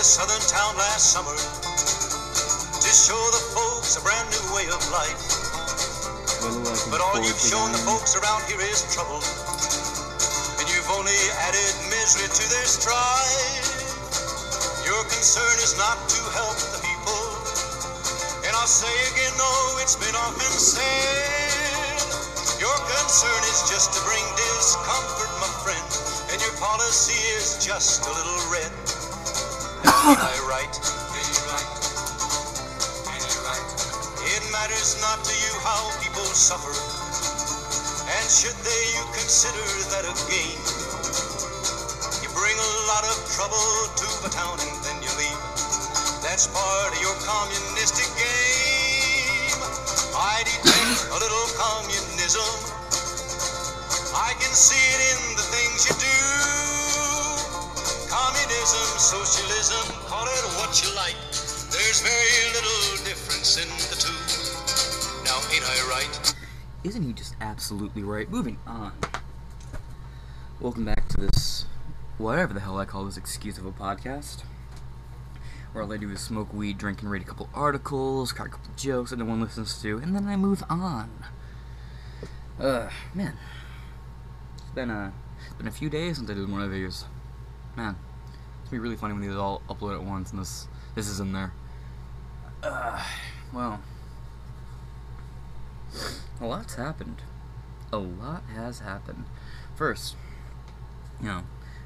this southern town last summer to show the folks a brand new way of life. But all you've shown the folks around here is trouble. And you've only added misery to their strife. Your concern is not to help. I'll say again, though it's been often said, your concern is just to bring discomfort, my friend. And your policy is just a little red. I right? Ain't you right? It matters not to you how people suffer. And should they, you consider that a gain. You bring a lot of trouble to the town and then you leave. That's part of your communistic game. I detect a little communism. I can see it in the things you do. Communism, socialism, call it what you like. There's very little difference in the two. Now, ain't I right? Isn't he just absolutely right? Moving on. Welcome back to this, whatever the hell I call this excuse of a podcast. Where all I do is smoke weed, drink, and read a couple articles, crack a couple jokes that no one listens to, and then I move on. Uh, man. It's been a, it's been a few days since I did one of these. Man, it's gonna be really funny when these all upload at once and this, this is in there. Uh, well. A lot's happened. A lot has happened. First, you know,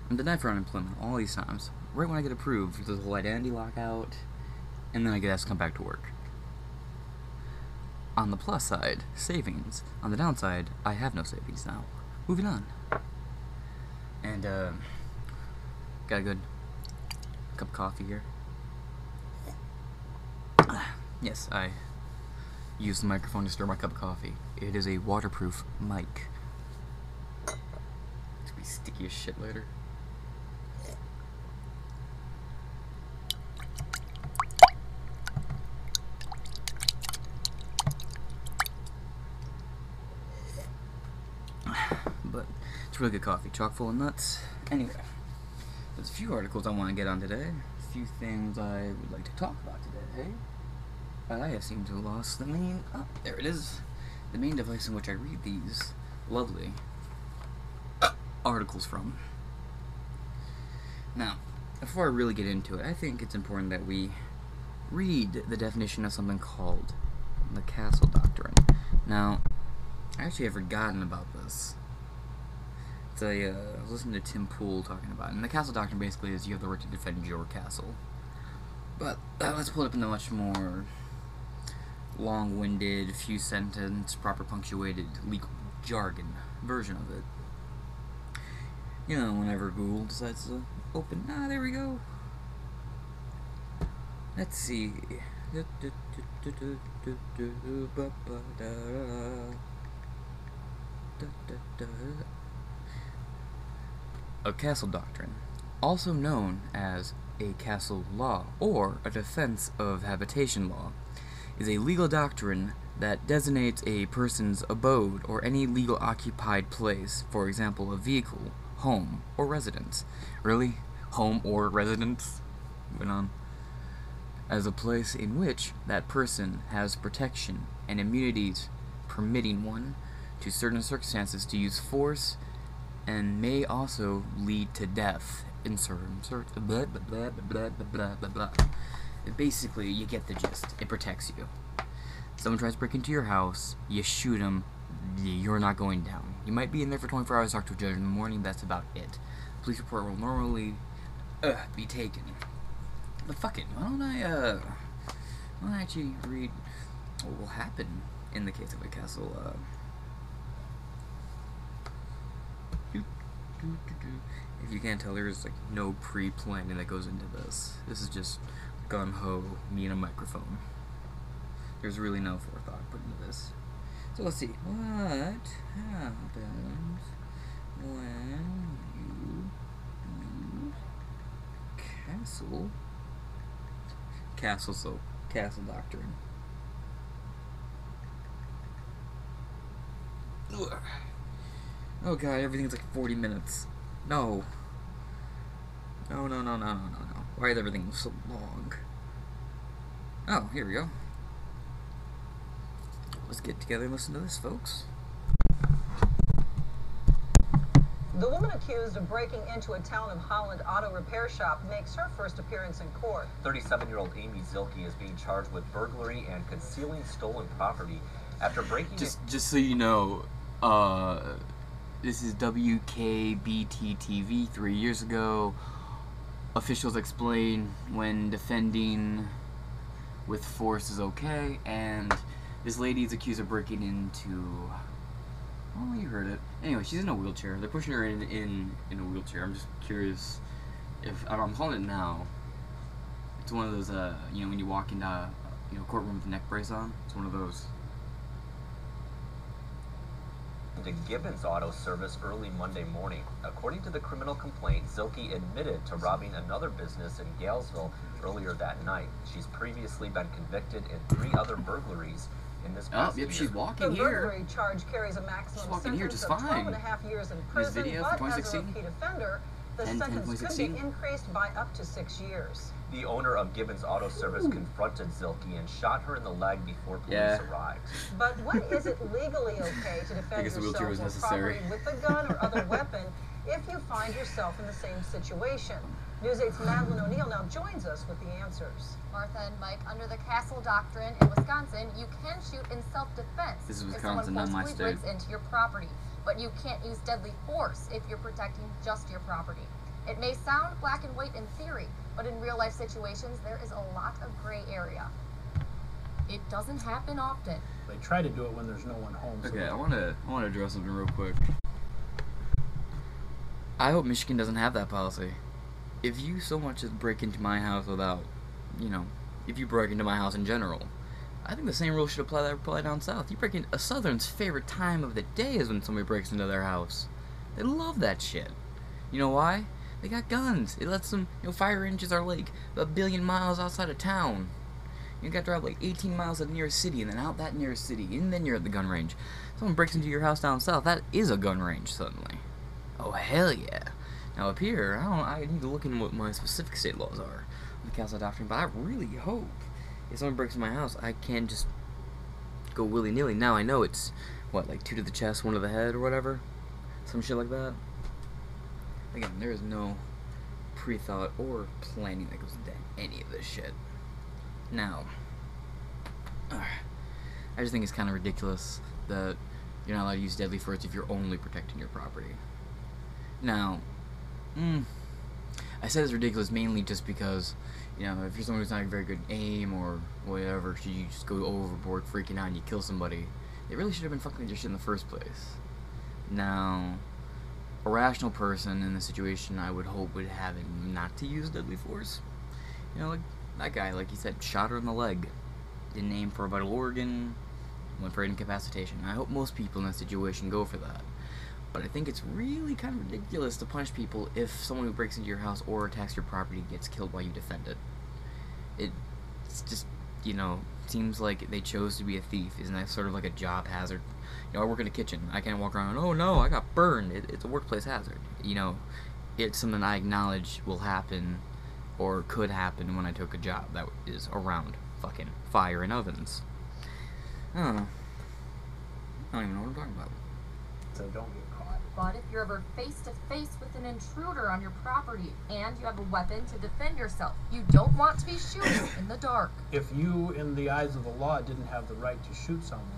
I'm denied for unemployment all these times. Right when I get approved, there's a whole identity lockout, and then I get asked to come back to work. On the plus side, savings. On the downside, I have no savings now. Moving on. And, uh, got a good cup of coffee here. Yes, I use the microphone to stir my cup of coffee. It is a waterproof mic. It's gonna be sticky as shit later. But it's really good coffee, chock full of nuts. Anyway, there's a few articles I want to get on today. A few things I would like to talk about today. I have seemed to have lost the main. Oh, there it is. The main device in which I read these lovely articles from. Now, before I really get into it, I think it's important that we read the definition of something called the Castle Doctrine. Now, I actually have forgotten about this. It's uh, I was listening to Tim Pool talking about it. And the Castle Doctrine basically is you have the right to defend your castle. But uh, let's pull it up in a much more long-winded, few sentence, proper punctuated legal jargon version of it. You know, whenever Google decides to open, ah, there we go. Let's see. A castle doctrine, also known as a castle law or a defense of habitation law, is a legal doctrine that designates a person's abode or any legal occupied place, for example, a vehicle, home, or residence. Really? Home or residence? Went on. As a place in which that person has protection and immunities permitting one to certain circumstances to use force and may also lead to death in certain blah, blah, blah, blah, blah, blah, Basically, you get the gist. It protects you. Someone tries to break into your house, you shoot them, you're not going down. You might be in there for 24 hours, talk to a judge in the morning, that's about it. Police report will normally uh, be taken. But fuck it, why don't I, uh, why don't I actually read what will happen in the case of a castle, uh, if you can't tell, there's like no pre-planning that goes into this. This is just gun ho, me and a microphone. There's really no forethought put into this. So let's see. What happens when you castle? Castle, so castle doctrine. Oh god, everything's like 40 minutes. No. No, no, no, no, no, no, no. Why is everything so long? Oh, here we go. Let's get together and listen to this, folks. The woman accused of breaking into a town of Holland auto repair shop makes her first appearance in court. 37-year-old Amy Zilke is being charged with burglary and concealing stolen property after breaking just just so you know, uh, this is WKBT three years ago. Officials explain when defending with force is okay, and this lady is accused of breaking into Oh, you heard it. Anyway, she's in a wheelchair. They're pushing her in in, in a wheelchair. I'm just curious if I'm calling it now. It's one of those, uh, you know, when you walk into, uh, you know, courtroom with a neck brace on. It's one of those. The Gibbons Auto Service early Monday morning. According to the criminal complaint, Zilke admitted to robbing another business in Galesville earlier that night. She's previously been convicted in three other burglaries in this oh, yep, she's walking the here. The burglary charge carries a maximum sentence here just of 12 fine. and a half years in prison, video but as a repeat offender, the 10, sentence 10, could be increased by up to six years. The owner of Gibbons Auto Service Ooh. confronted Zilke and shot her in the leg before police yeah. arrived. But when is it legally okay to defend yourself or property with a gun or other weapon if you find yourself in the same situation? News 8's Madeline O'Neill now joins us with the answers. Martha and Mike, under the Castle Doctrine in Wisconsin, you can shoot in self-defense if someone forcibly breaks into your property, but you can't use deadly force if you're protecting just your property. It may sound black and white in theory, but in real life situations, there is a lot of gray area. It doesn't happen often. They try to do it when there's no one home. Okay, I want to I want to address something real quick. I hope Michigan doesn't have that policy if you so much as break into my house without, you know, if you break into my house in general, I think the same rule should apply that apply down south. You break in a Southern's favorite time of the day is when somebody breaks into their house. They love that shit. You know why? They got guns. It lets them, you know, fire ranges are like a billion miles outside of town. You got to drive like 18 miles to the nearest city, and then out that nearest city, and then you're at the gun range. Someone breaks into your house down south, that is a gun range suddenly. Oh hell yeah! Now up here, I don't. I need to look into what my specific state laws are on the Castle Doctrine, but I really hope if someone breaks my house, I can't just go willy nilly. Now I know it's what like two to the chest, one to the head, or whatever, some shit like that. Again, there is no pre-thought or planning that goes into any of this shit. Now, I just think it's kind of ridiculous that you're not allowed to use deadly force if you're only protecting your property. Now, Mm. I said it's ridiculous mainly just because, you know, if you're someone who's not a very good aim or whatever, should you just go overboard freaking out and you kill somebody, they really should have been fucking with your shit in the first place. Now, a rational person in the situation, I would hope, would have it not to use deadly force. You know, like that guy, like he said, shot her in the leg. Didn't aim for a vital organ, went for incapacitation. I hope most people in that situation go for that. But I think it's really kind of ridiculous to punish people if someone who breaks into your house or attacks your property gets killed while you defend it. It's just, you know, seems like they chose to be a thief. Isn't that sort of like a job hazard? You know, I work in a kitchen. I can't walk around, oh no, I got burned. It, it's a workplace hazard. You know, it's something I acknowledge will happen or could happen when I took a job that is around fucking fire and ovens. I don't know. I don't even know what I'm talking about. So don't but if you're ever face to face with an intruder on your property and you have a weapon to defend yourself, you don't want to be shooting in the dark. If you, in the eyes of the law, didn't have the right to shoot someone,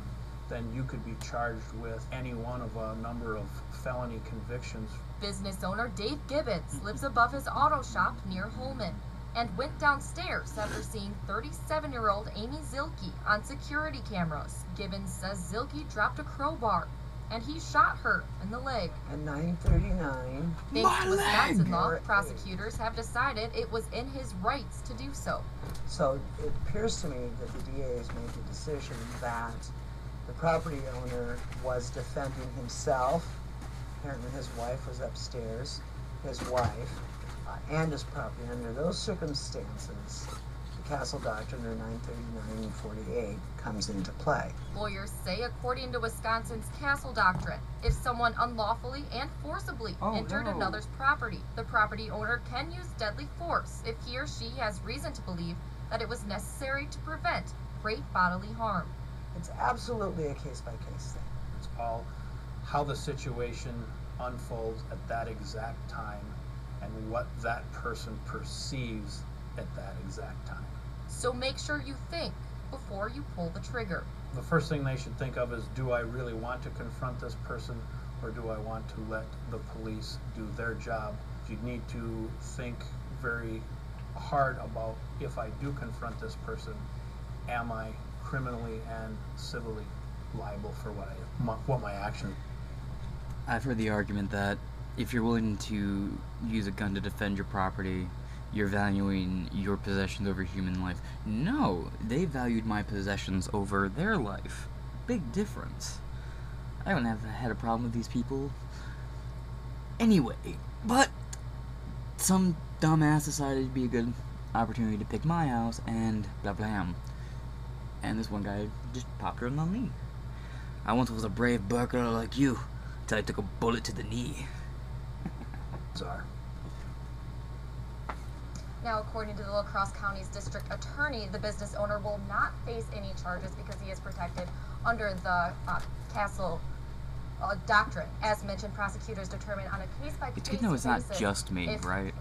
then you could be charged with any one of a number of felony convictions. Business owner Dave Gibbons lives above his auto shop near Holmen and went downstairs after seeing 37 year old Amy Zilke on security cameras. Gibbons says Zilke dropped a crowbar and he shot her in the leg. At 9:39. Thanks to Wisconsin-law, prosecutors have decided it was in his rights to do so. So it appears to me that the DA has made the decision that the property owner was defending himself. Apparently, his wife was upstairs. His wife uh, and his property. Under those circumstances, Castle Doctrine or 939 and 48 comes into play. Lawyers say, according to Wisconsin's Castle Doctrine, if someone unlawfully and forcibly oh, entered no. another's property, the property owner can use deadly force if he or she has reason to believe that it was necessary to prevent great bodily harm. It's absolutely a case by case thing. It's all how the situation unfolds at that exact time and what that person perceives at that exact time. So make sure you think before you pull the trigger. The first thing they should think of is do I really want to confront this person or do I want to let the police do their job? You need to think very hard about if I do confront this person, am I criminally and civilly liable for what I my, what my action. I've heard the argument that if you're willing to use a gun to defend your property, you're valuing your possessions over human life. No, they valued my possessions over their life. Big difference. I don't have had a problem with these people. Anyway, but some dumbass decided it'd be a good opportunity to pick my house and blah blah. And this one guy just popped her on me. I once was a brave burglar like you, till I took a bullet to the knee. Sorry. Now, according to the La Crosse County's district attorney, the business owner will not face any charges because he is protected under the uh, Castle uh, doctrine. As mentioned, prosecutors determine on a case by case basis. It's good it's not just me, right?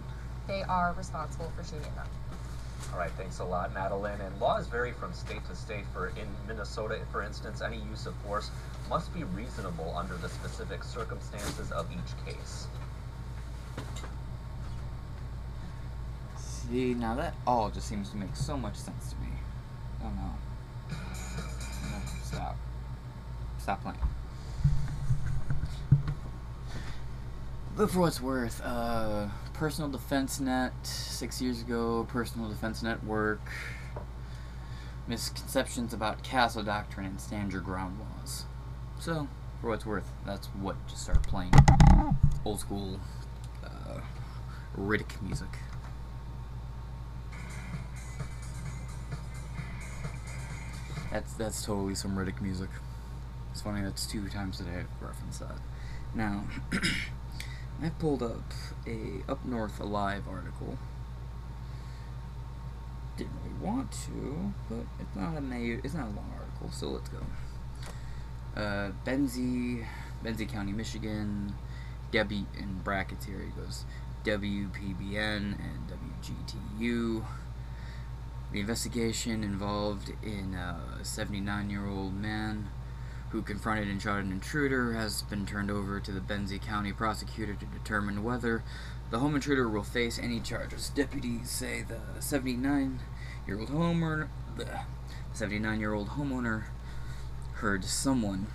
They are responsible for shooting them. All right, thanks a lot, Madeline. And laws vary from state to state. For in Minnesota, for instance, any use of force must be reasonable under the specific circumstances of each case. See, now that all just seems to make so much sense to me. Oh no. Stop. Stop playing. But for what's worth, uh, Personal Defense Net, six years ago, Personal Defense Network, misconceptions about castle doctrine and stand your ground laws. So, for what's worth, that's what just started playing. Old school uh, Riddick music. That's that's totally some Riddick music. It's funny that's two times today I've referenced that. Now I pulled up a Up North Alive article. Didn't really want to, but it's not a ma- it's not a long article, so let's go. Uh, Benzie, Benzie County, Michigan. Debbie in brackets here. He goes WPBN and WGTU. The investigation involved in a 79-year-old man who confronted and shot an intruder, has been turned over to the Benzie County prosecutor to determine whether the home intruder will face any charges. Deputies say the 79-year-old homeowner, the 79-year-old homeowner heard someone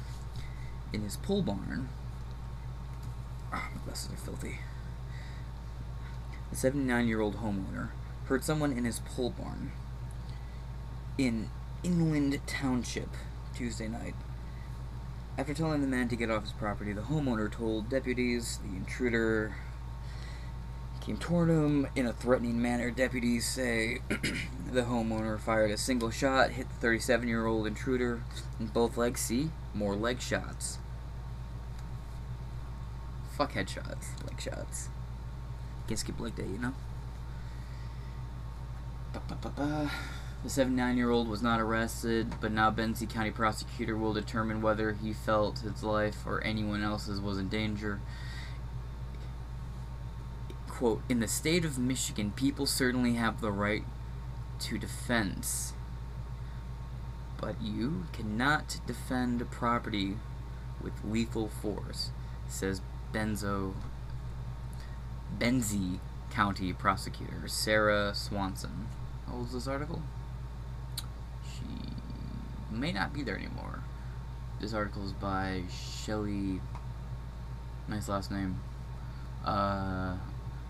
in his pole barn. Ah, oh, my glasses are filthy. The 79-year-old homeowner heard someone in his pole barn in Inland Township Tuesday night after telling the man to get off his property, the homeowner told deputies the intruder came toward him in a threatening manner. Deputies say the homeowner fired a single shot, hit the 37 year old intruder in both legs. See? More leg shots. Fuck headshots, leg shots. Can't skip leg day, you know? Ba -ba -ba the 79 year old was not arrested, but now Benzie County prosecutor will determine whether he felt his life or anyone else's was in danger. Quote, in the state of Michigan, people certainly have the right to defense, but you cannot defend property with lethal force, says Benzo Benzie County prosecutor Sarah Swanson. How old is this article? May not be there anymore. This article is by Shelly. Nice last name. Uh,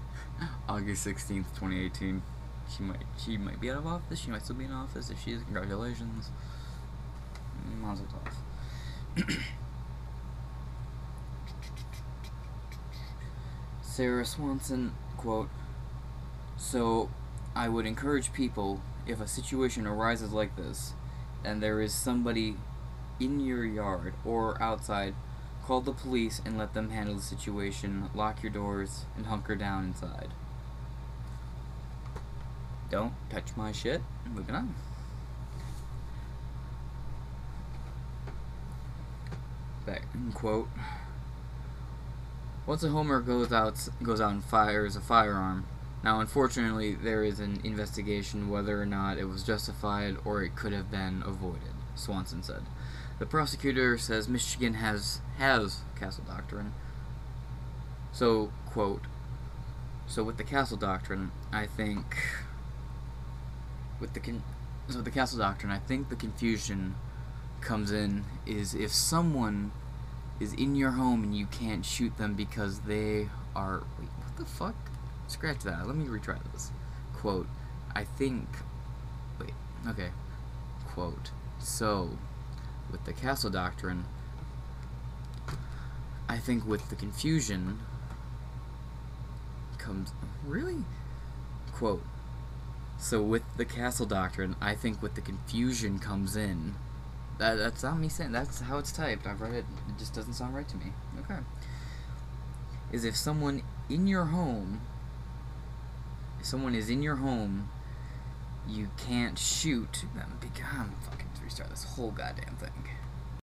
August sixteenth, twenty eighteen. She might she might be out of office. She might still be in office. If she is, congratulations. Mazel tov. Sarah Swanson quote. So, I would encourage people if a situation arises like this, and there is somebody in your yard or outside, call the police and let them handle the situation. Lock your doors and hunker down inside. Don't touch my shit. Moving on. Back quote. Once a homeowner goes out goes out and fires a firearm, now, unfortunately, there is an investigation whether or not it was justified or it could have been avoided, Swanson said. The prosecutor says Michigan has has castle doctrine. So, quote, so with the castle doctrine, I think with the con- so the castle doctrine, I think the confusion comes in is if someone is in your home and you can't shoot them because they are wait, what the fuck? Scratch that. Let me retry this. Quote, I think. Wait, okay. Quote, so, with the castle doctrine, I think with the confusion comes. Really? Quote, so with the castle doctrine, I think with the confusion comes in. That, that's not me saying. That's how it's typed. I've read it. It just doesn't sound right to me. Okay. Is if someone in your home if someone is in your home, you can't shoot them. Because I'm fucking restart this whole goddamn thing.